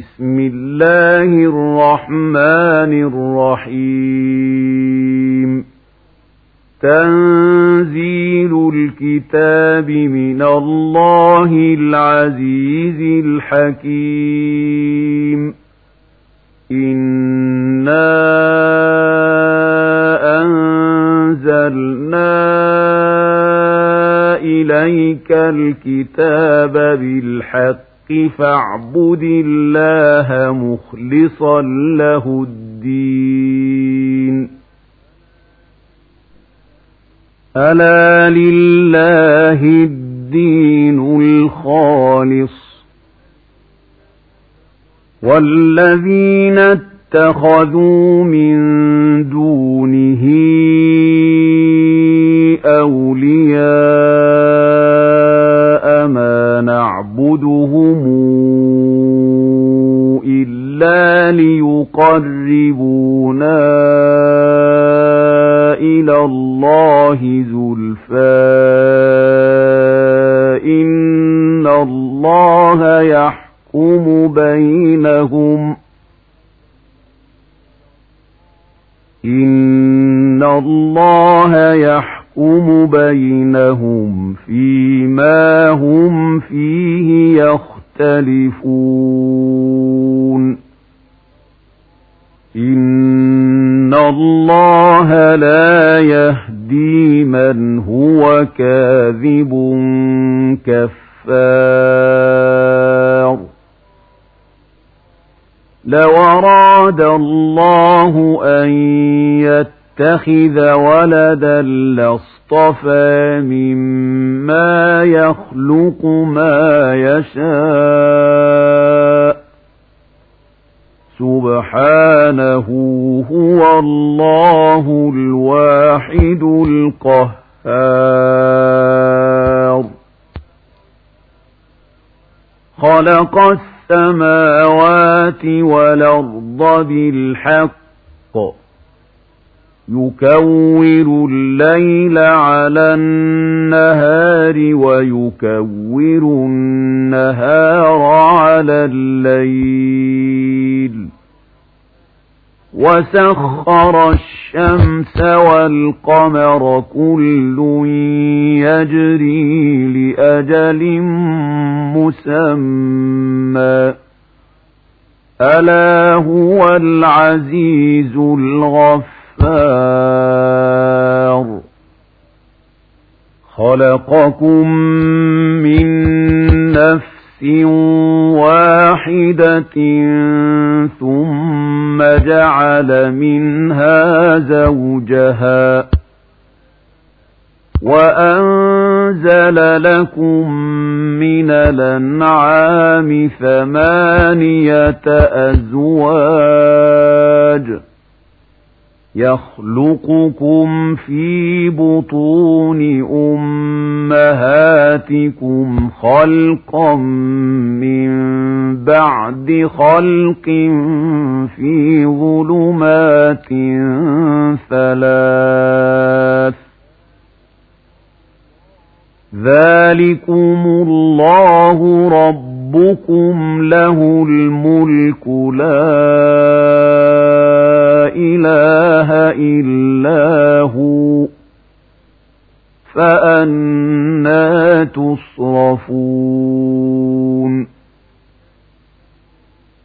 بسم الله الرحمن الرحيم. تنزيل الكتاب من الله العزيز الحكيم. إنا أنزلنا إليك الكتاب بالحق. فاعبد الله مخلصا له الدين. ألا لله الدين الخالص. والذين اتخذوا من دونه ليقربونا إلى الله زلفى إن الله يحكم بينهم إن الله يحكم بينهم فيما هم فيه يختلفون الله لا يهدي من هو كاذب كفار. لو أراد الله أن يتخذ ولدا لاصطفى مما يخلق ما يشاء. سبحانه هو الله الواحد القهار. خلق السماوات والأرض بالحق. يكور الليل على النهار ويكور النهار على الليل. وسخر الشمس والقمر كل يجري لأجل مسمى ألا هو العزيز الغفار خلقكم من نفس واحدة ثم جعل منها زوجها وأنزل لكم من الأنعام ثمانية أزواج يخلقكم في بطون أمهاتكم خلقا من بعد خلق في ظلمات ثلاث ذلكم الله ربكم له الملك لا إله إلا هو فأنا تصرفون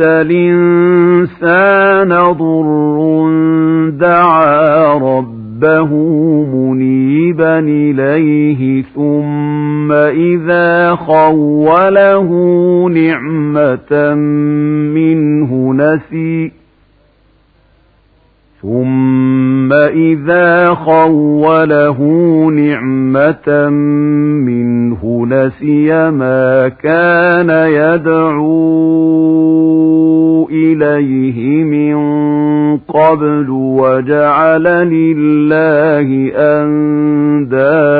الإنسان ضر دعا ربه منيبا إليه ثم إذا خوله نعمة منه نسي ثم إذا خوله نعمة منه نسي ما كان يدعو إليه من قبل وجعل لله أندادا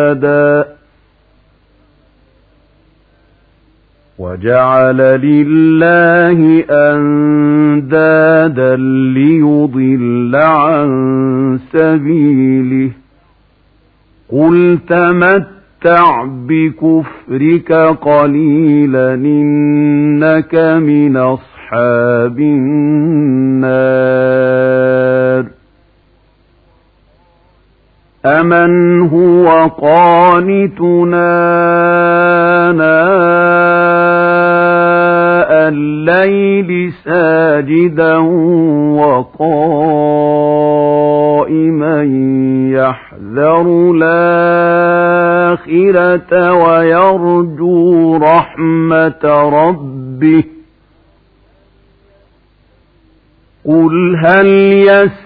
وجعل لله أندادا ليضل عن سبيله. قل تمتع بكفرك قليلا إنك من أصحاب النار. أمن هو قانتنا ناء الليل ساجدا وقائما يحذر الآخرة ويرجو رحمة ربه قل هل يستطيع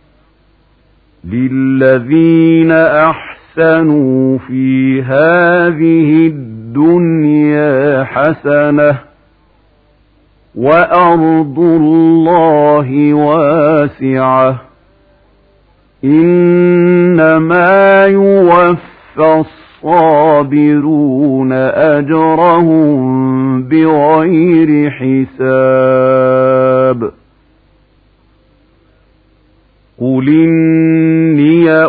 للذين أحسنوا في هذه الدنيا حسنة وأرض الله واسعة إنما يوفى الصابرون أجرهم بغير حساب قل إني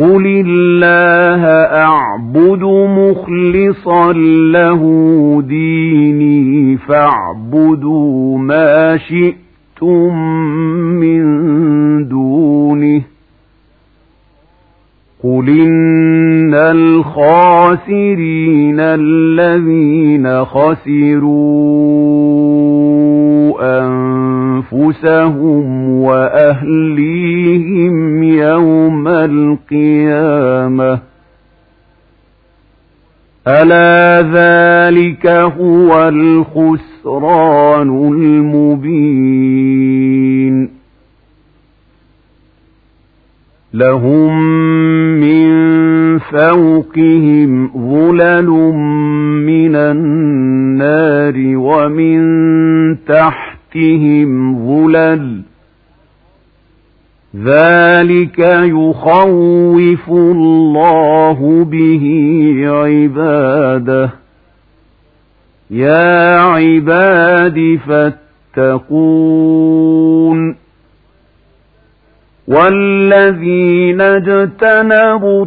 قل الله أعبد مخلصا له ديني فاعبدوا ما شئتم من دونه قل إن الخاسرين الذين خسروا أنفسهم وأهليهم يوم القيامة ألا ذلك هو الخسران المبين لهم من فوقهم ظلل من النار ومن تحتهم ظلل ذلك يخوف الله به عباده يا عباد فاتقون والذين اجتنبوا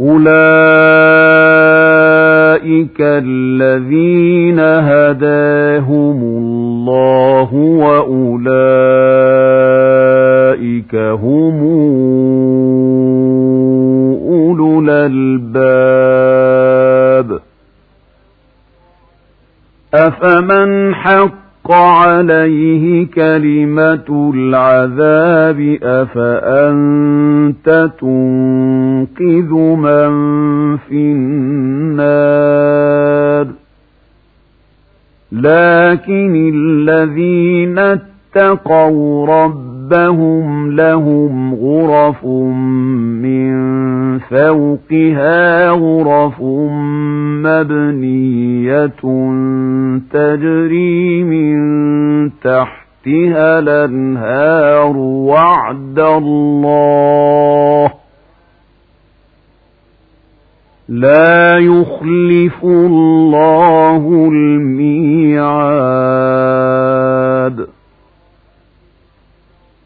أولئك الذين هداهم الله وأولئك هم أولو الألباب أفمن حق عليه كلمة العذاب أفأنت تنقذ من في النار لكن الذين اتقوا ربهم لهم غرف من فوقها غرف مبنية تجري من تحتها الانهار وعد الله لا يخلف الله الميعاد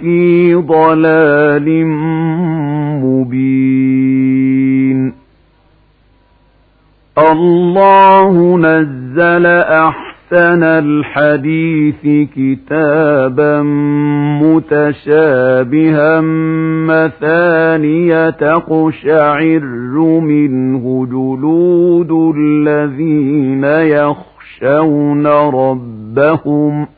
في ضلال مبين. الله نزل أحسن الحديث كتابا متشابها مثانية تقشعر منه جلود الذين يخشون ربهم.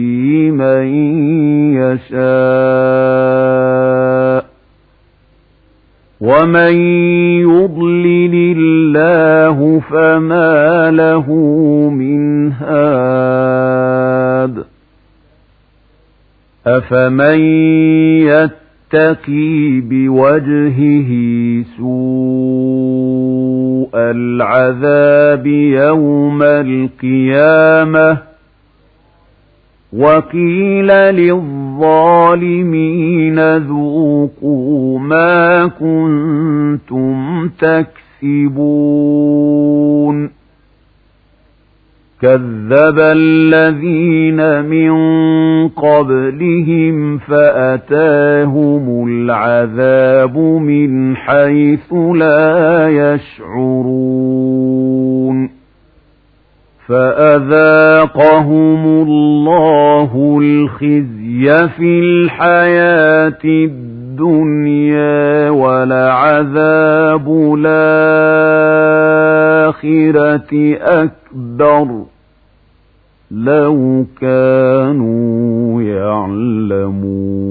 من يشاء ومن يضلل الله فما له من هاد أفمن يتقي بوجهه سوء العذاب يوم القيامة وقيل للظالمين ذوقوا ما كنتم تكسبون كذب الذين من قبلهم فأتاهم العذاب من حيث لا يشعرون فأذاقهم الله الخزي في الحياة الدنيا ولعذاب الآخرة أكبر لو كانوا يعلمون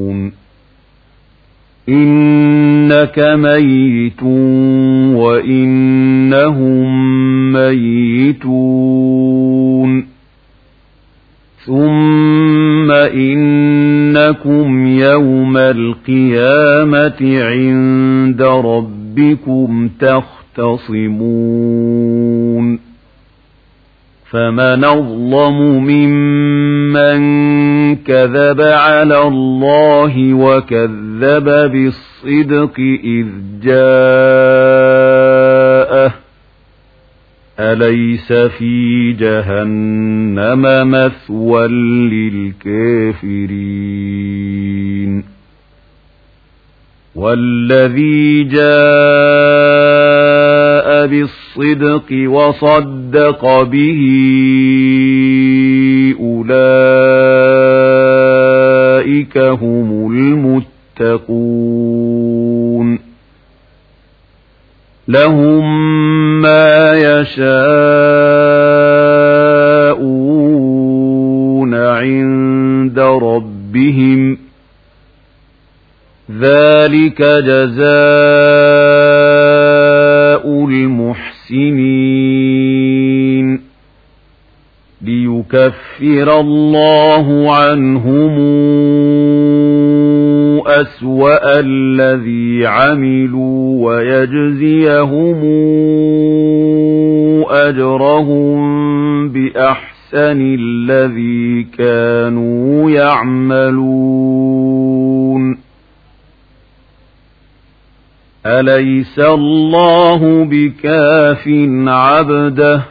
إنك ميت وإنهم ميتون ثم إنكم يوم القيامة عند ربكم تختصمون فمن أظلم ممن كذب على الله وكذب بالصدق إذ جاءه. أليس في جهنم مثوى للكافرين؟ والذي جاء بالصدق وصدق به أولئك هم المتقون. لهم ما يشاءون عند ربهم. ذلك جزاء المحسنين. ليكفر الله عنهم أسوأ الذي عملوا ويجزيهم أجرهم بأحسن الذي كانوا يعملون. أليس الله بكاف عبده؟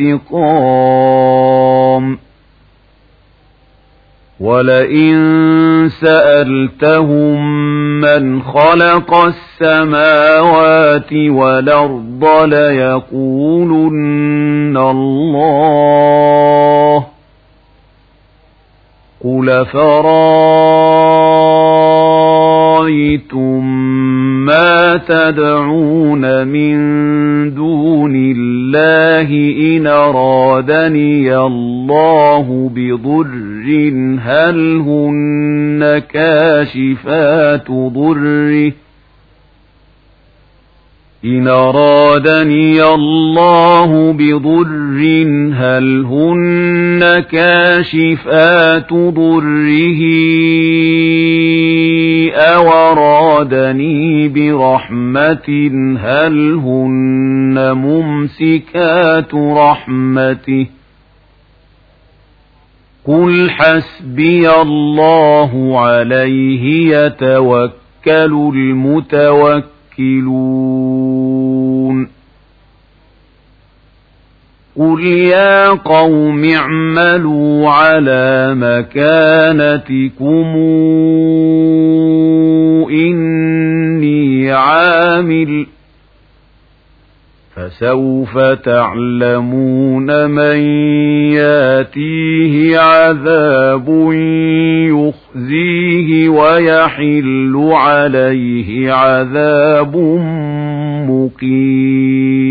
انتقام ولئن سألتهم من خلق السماوات والأرض ليقولن الله. قل فرأيتم ما تدعون من إن أرادني الله بضر هل هن كاشفات ضره إن أرادني الله بضر هل هن كاشفات ضره أو أرادني برحمة هل هن ممسكات رحمته قل حسبي الله عليه يتوكل المتوكلون قل يا قوم اعملوا على مكانتكم إني عامل فسوف تعلمون من ياتيه عذاب يخزيه ويحل عليه عذاب مقيم.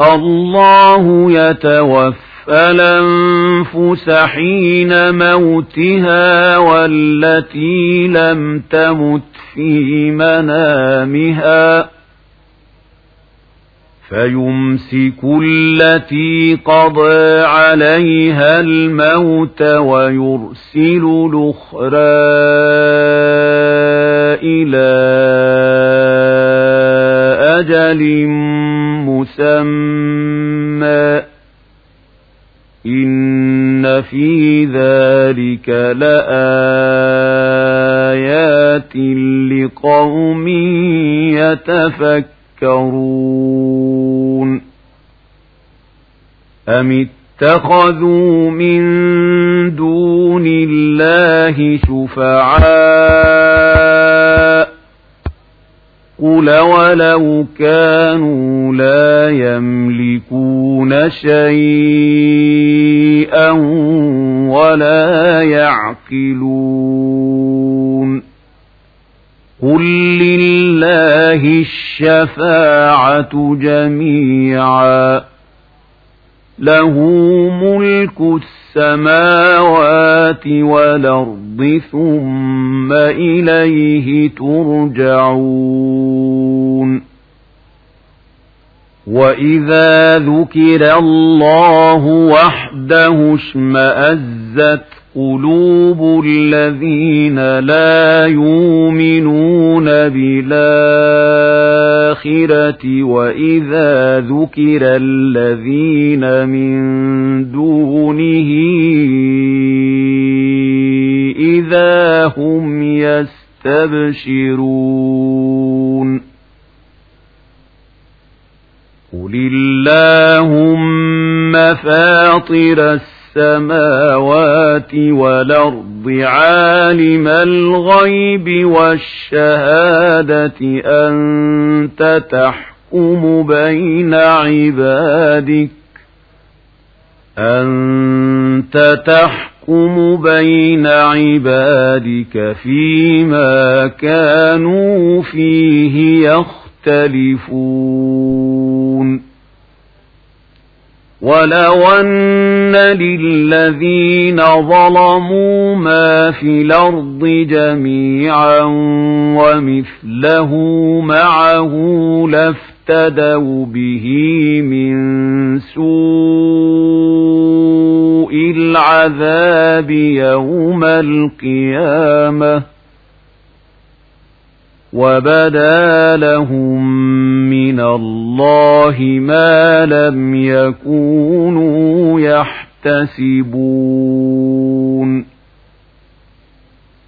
الله يتوفى الأنفس حين موتها والتي لم تمت في منامها. فيمسك التي قضى عليها الموت ويرسل الأخرى إلى أجل مسمى إن في ذلك لآيات لقوم يتفكرون أم اتخذوا من دون الله شفعاء قل ولو كانوا لا يملكون شيئا ولا يعقلون قل لله الشفاعة جميعا له ملك السماوات والأرض ثم إليه ترجعون. وإذا ذكر الله وحده اشمأزت قلوب الذين لا يؤمنون بالآخرة وإذا ذكر الذين من دونه إذا هم يستبشرون قل اللهم فاطر السماوات والأرض عالم الغيب والشهادة أنت تحكم بين عبادك أنت تحكم بين عبادك فيما كانوا فيه يختلفون. ولو أن للذين ظلموا ما في الأرض جميعا ومثله معه لافتدوا به من سوء العذاب يوم القيامة. وبدا لهم من الله ما لم يكونوا يحتسبون.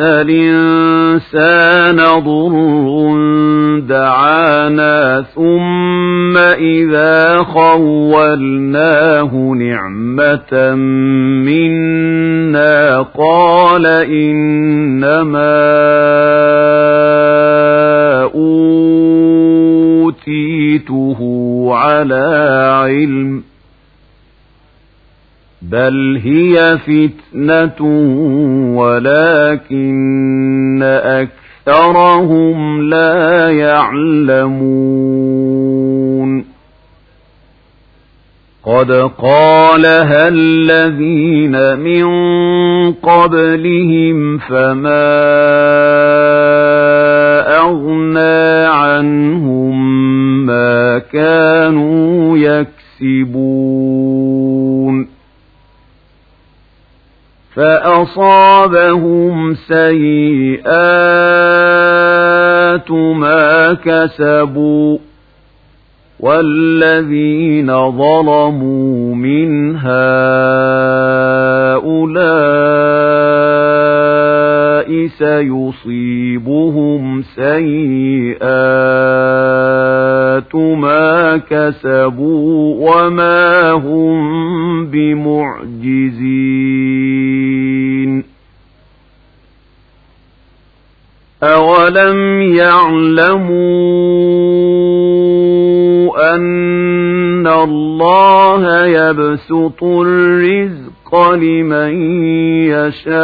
الإنسان ضر دعانا ثم إذا خولناه نعمة منا قال إنما أوتيته على علم. بل هي فتنة ولكن أكثرهم لا يعلمون قد قالها الذين من قبلهم فما أغنى عنهم ما كانوا يكسبون أصابهم سيئات ما كسبوا والذين ظلموا من هؤلاء سيصيبهم سيئات ما كسبوا وما هم بمعجزين أولم يعلموا أن الله يبسط الرزق لمن يشاء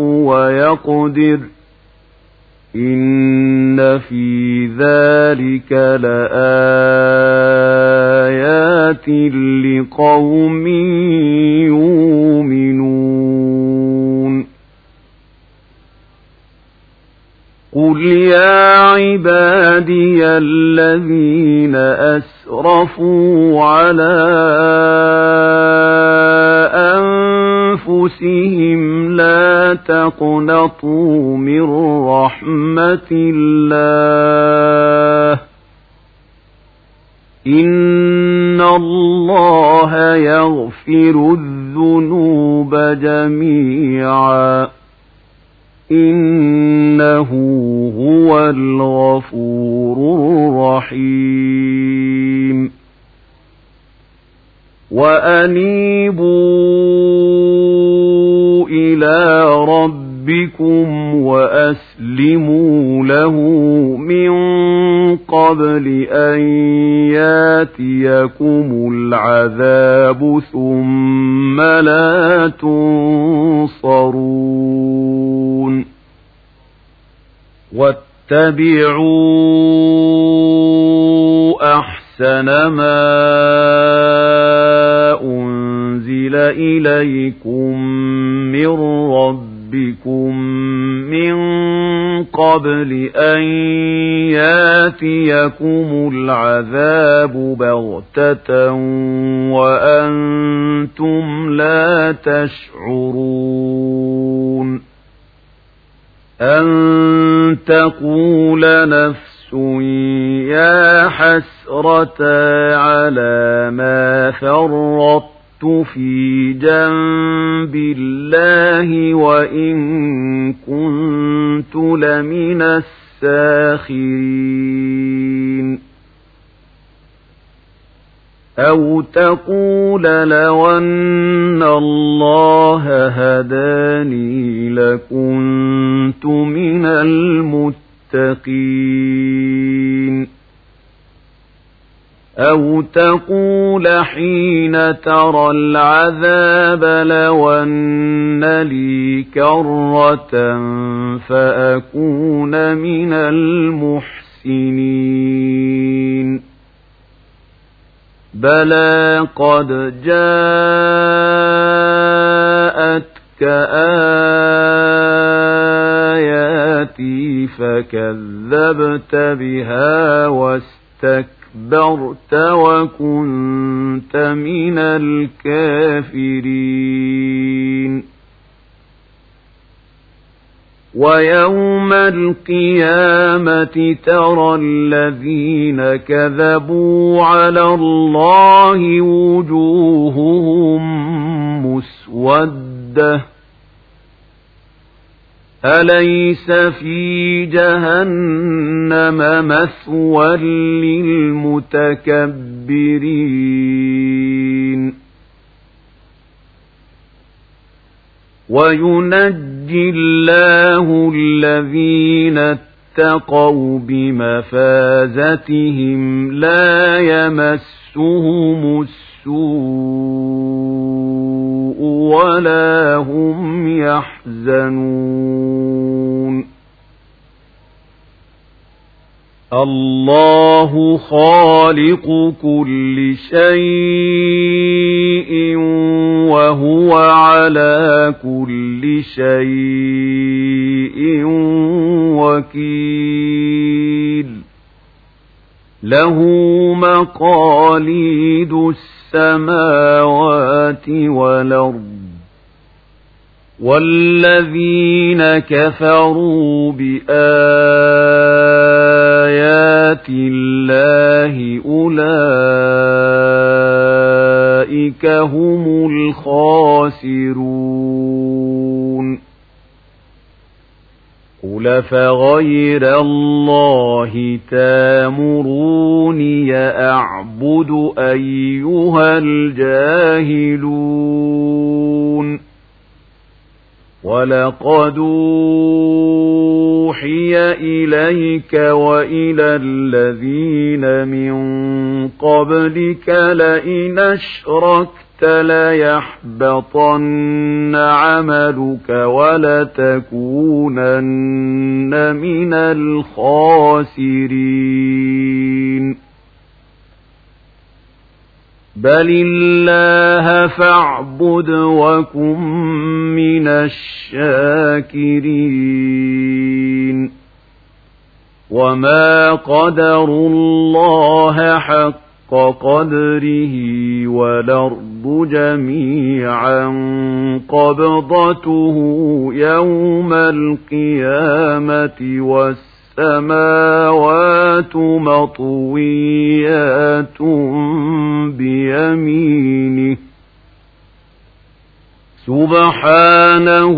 ويقدر إن في ذلك لآيات لقوم قل يا عبادي الذين أسرفوا على أنفسهم لا تقنطوا من رحمة الله إن الله يغفر الذنوب جميعا إنه هو الغفور الرحيم. وأنيبوا إلى ربكم وأسلموا له من قبل أن ياتيكم العذاب ثم لا تنصرون. واتبعوا أحسن ما أنزل إليكم من ربكم من قبل أن ياتيكم العذاب بغتة وأنتم لا تشعرون أن تقول نفس يا حسرة على ما فرطت في جنب الله وإن كنت لمن الساخرين. أو تقول لو أن الله هداني لكنت من المتقين. أو تقول حين ترى العذاب لو أن لي كرة فأكون من المحسنين بلى قد جاءتك آياتي فكذبت بها واستكبرت وكنت من الكافرين. ويوم القيامة ترى الذين كذبوا على الله وجوههم مسودة. أليس في جهنم مثوى للمتكبرين وينجي الله الذين اتقوا بمفازتهم لا يمسهم السوء ولا هم يحزنون. الله خالق كل شيء وهو على كل شيء وكيل. له مقاليد السماوات والأرض والذين كفروا بآيات الله أولئك هم الخاسرون قل فغير الله تامروني أعبد أيها الجاهلون ولقد أوحي إليك وإلى الذين من قبلك لئن أشركت ليحبطن عملك ولتكونن من الخاسرين. بل الله فاعبد وكن من الشاكرين. وما قدر الله حق قدره والأرض جميعا قبضته يوم القيامة والسلام السماوات مطويات بيمينه سبحانه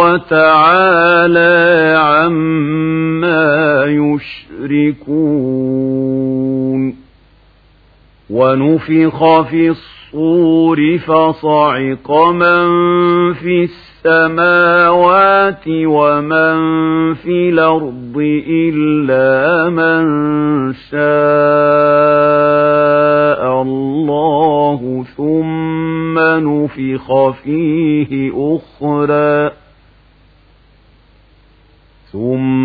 وتعالى عما يشركون ونفخ في الصور فصعق من في السماوات ومن في الأرض إلا من شاء الله ثم نفخ فيه أخرى ثم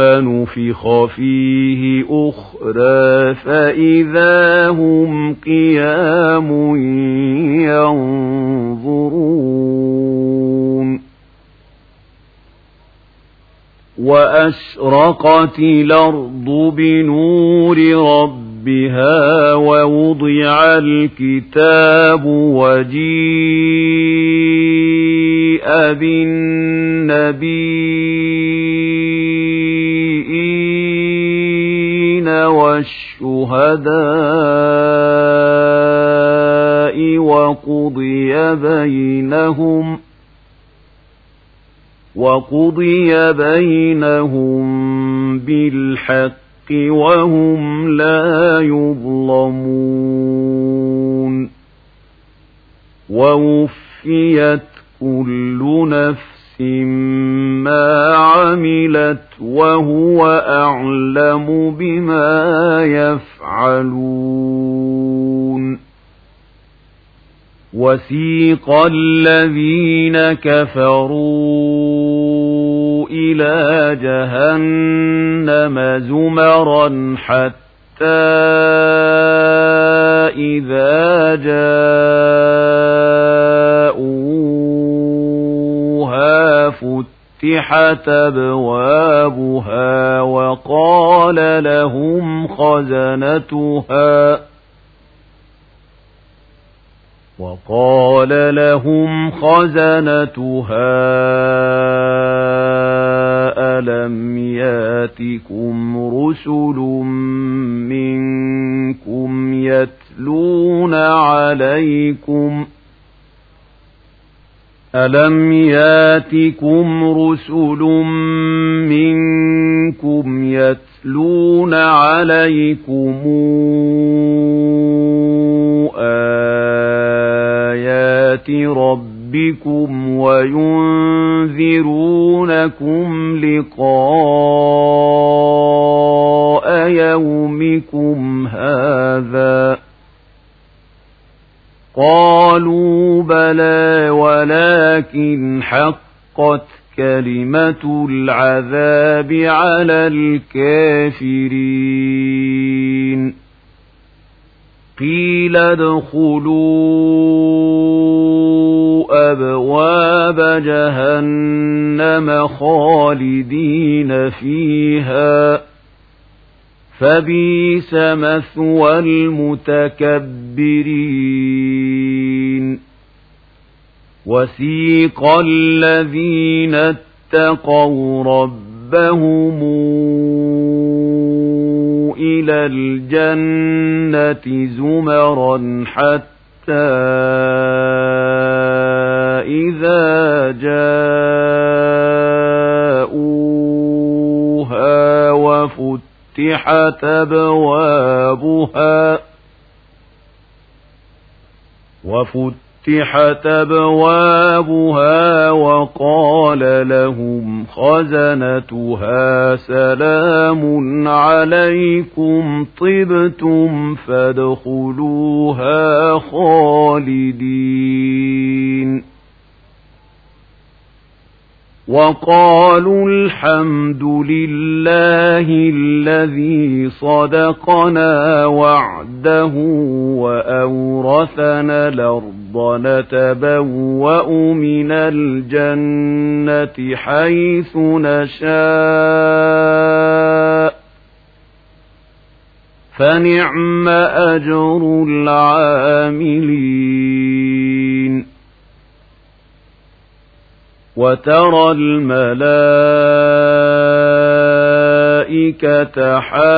نفخ فيه أخرى فإذا هم قيام ينظرون. وأشرقت الأرض بنور ربها ووضع الكتاب وجيء بالنبيين. والشهداء وقضي بينهم وقضي بينهم بالحق وهم لا يظلمون ووفيت كل نفس ما عملت وهو أعلم بما يفعلون. وسيق الذين كفروا إلى جهنم زمرا حتى إذا جاءوها فتحت أبوابها وقال لهم خزنتها وقال لهم خزنتها ألم ياتكم رسل منكم يتلون عليكم ألم ياتكم رسل منكم يتلون عليكم آيات ربكم وينذرونكم لقاء يومكم هذا قالوا بلى ولكن حقت كلمة العذاب على الكافرين قيل ادخلوا أبواب جهنم خالدين فيها فبيس مثوى المتكبرين وسيق الذين اتقوا ربهم إلى الجنة زمرا حتى إذا جاءوها وفتحت أبوابها وفتحت فتحت أبوابها وقال لهم خزنتها سلام عليكم طبتم فادخلوها خالدين. وقالوا الحمد لله الذي صدقنا وعده وأورثنا الأرض نتبوأ من الجنة حيث نشاء. فنعم أجر العاملين. وترى الملائكة حافين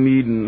من